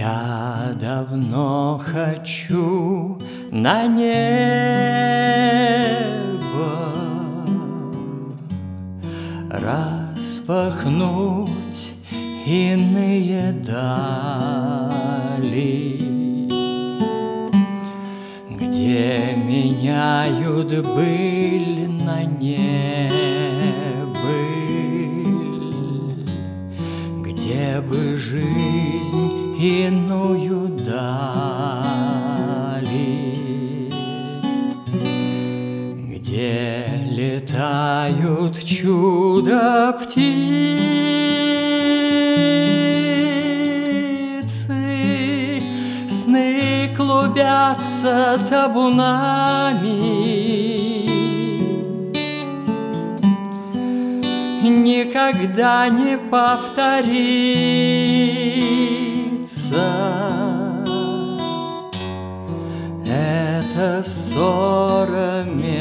Я давно хочу на небо Распахнуть иные дали Где меняют быль на небыль Где бы жизнь иную дали, где летают чудо птицы, сны клубятся табунами. Никогда не повторится это ссора между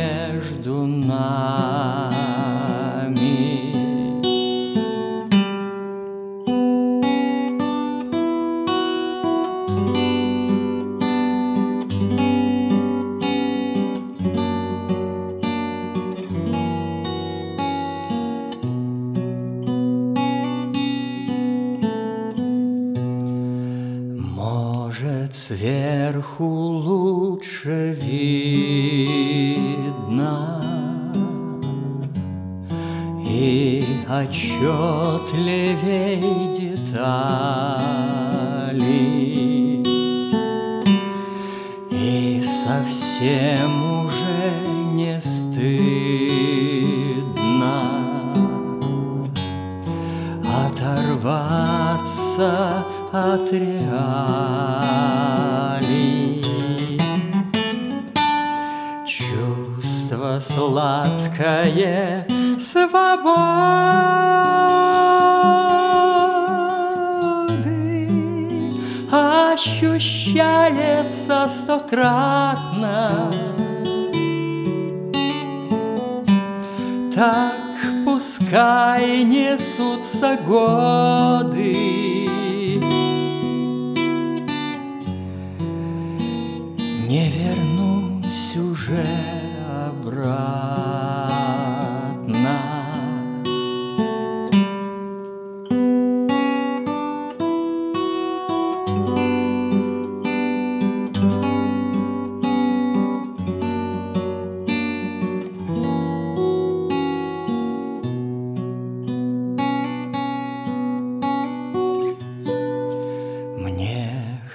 сверху лучше видно. И отчетливей детали. И совсем уже не стыдно Оторваться от реалий. Чувство сладкое свободы ощущается стократно. Так пускай несутся годы, обратно. Мне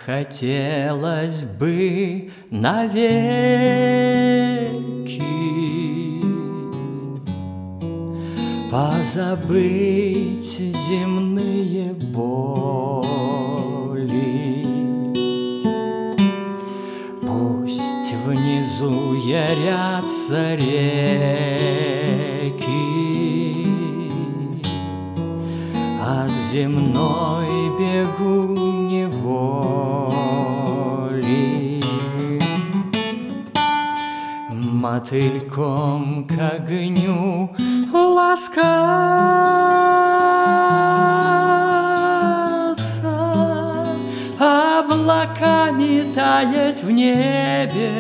хотелось бы навеки. Позабыть земные боли. Пусть внизу ярятся реки. От земной бегу Мотыльком к огню ласкаться. Облаками таять в небе.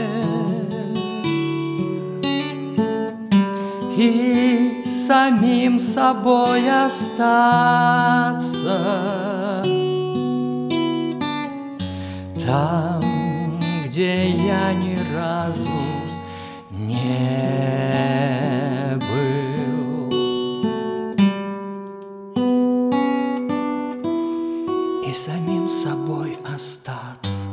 И самим собой остаться. Там, где я ни разу не был. И самим собой остаться.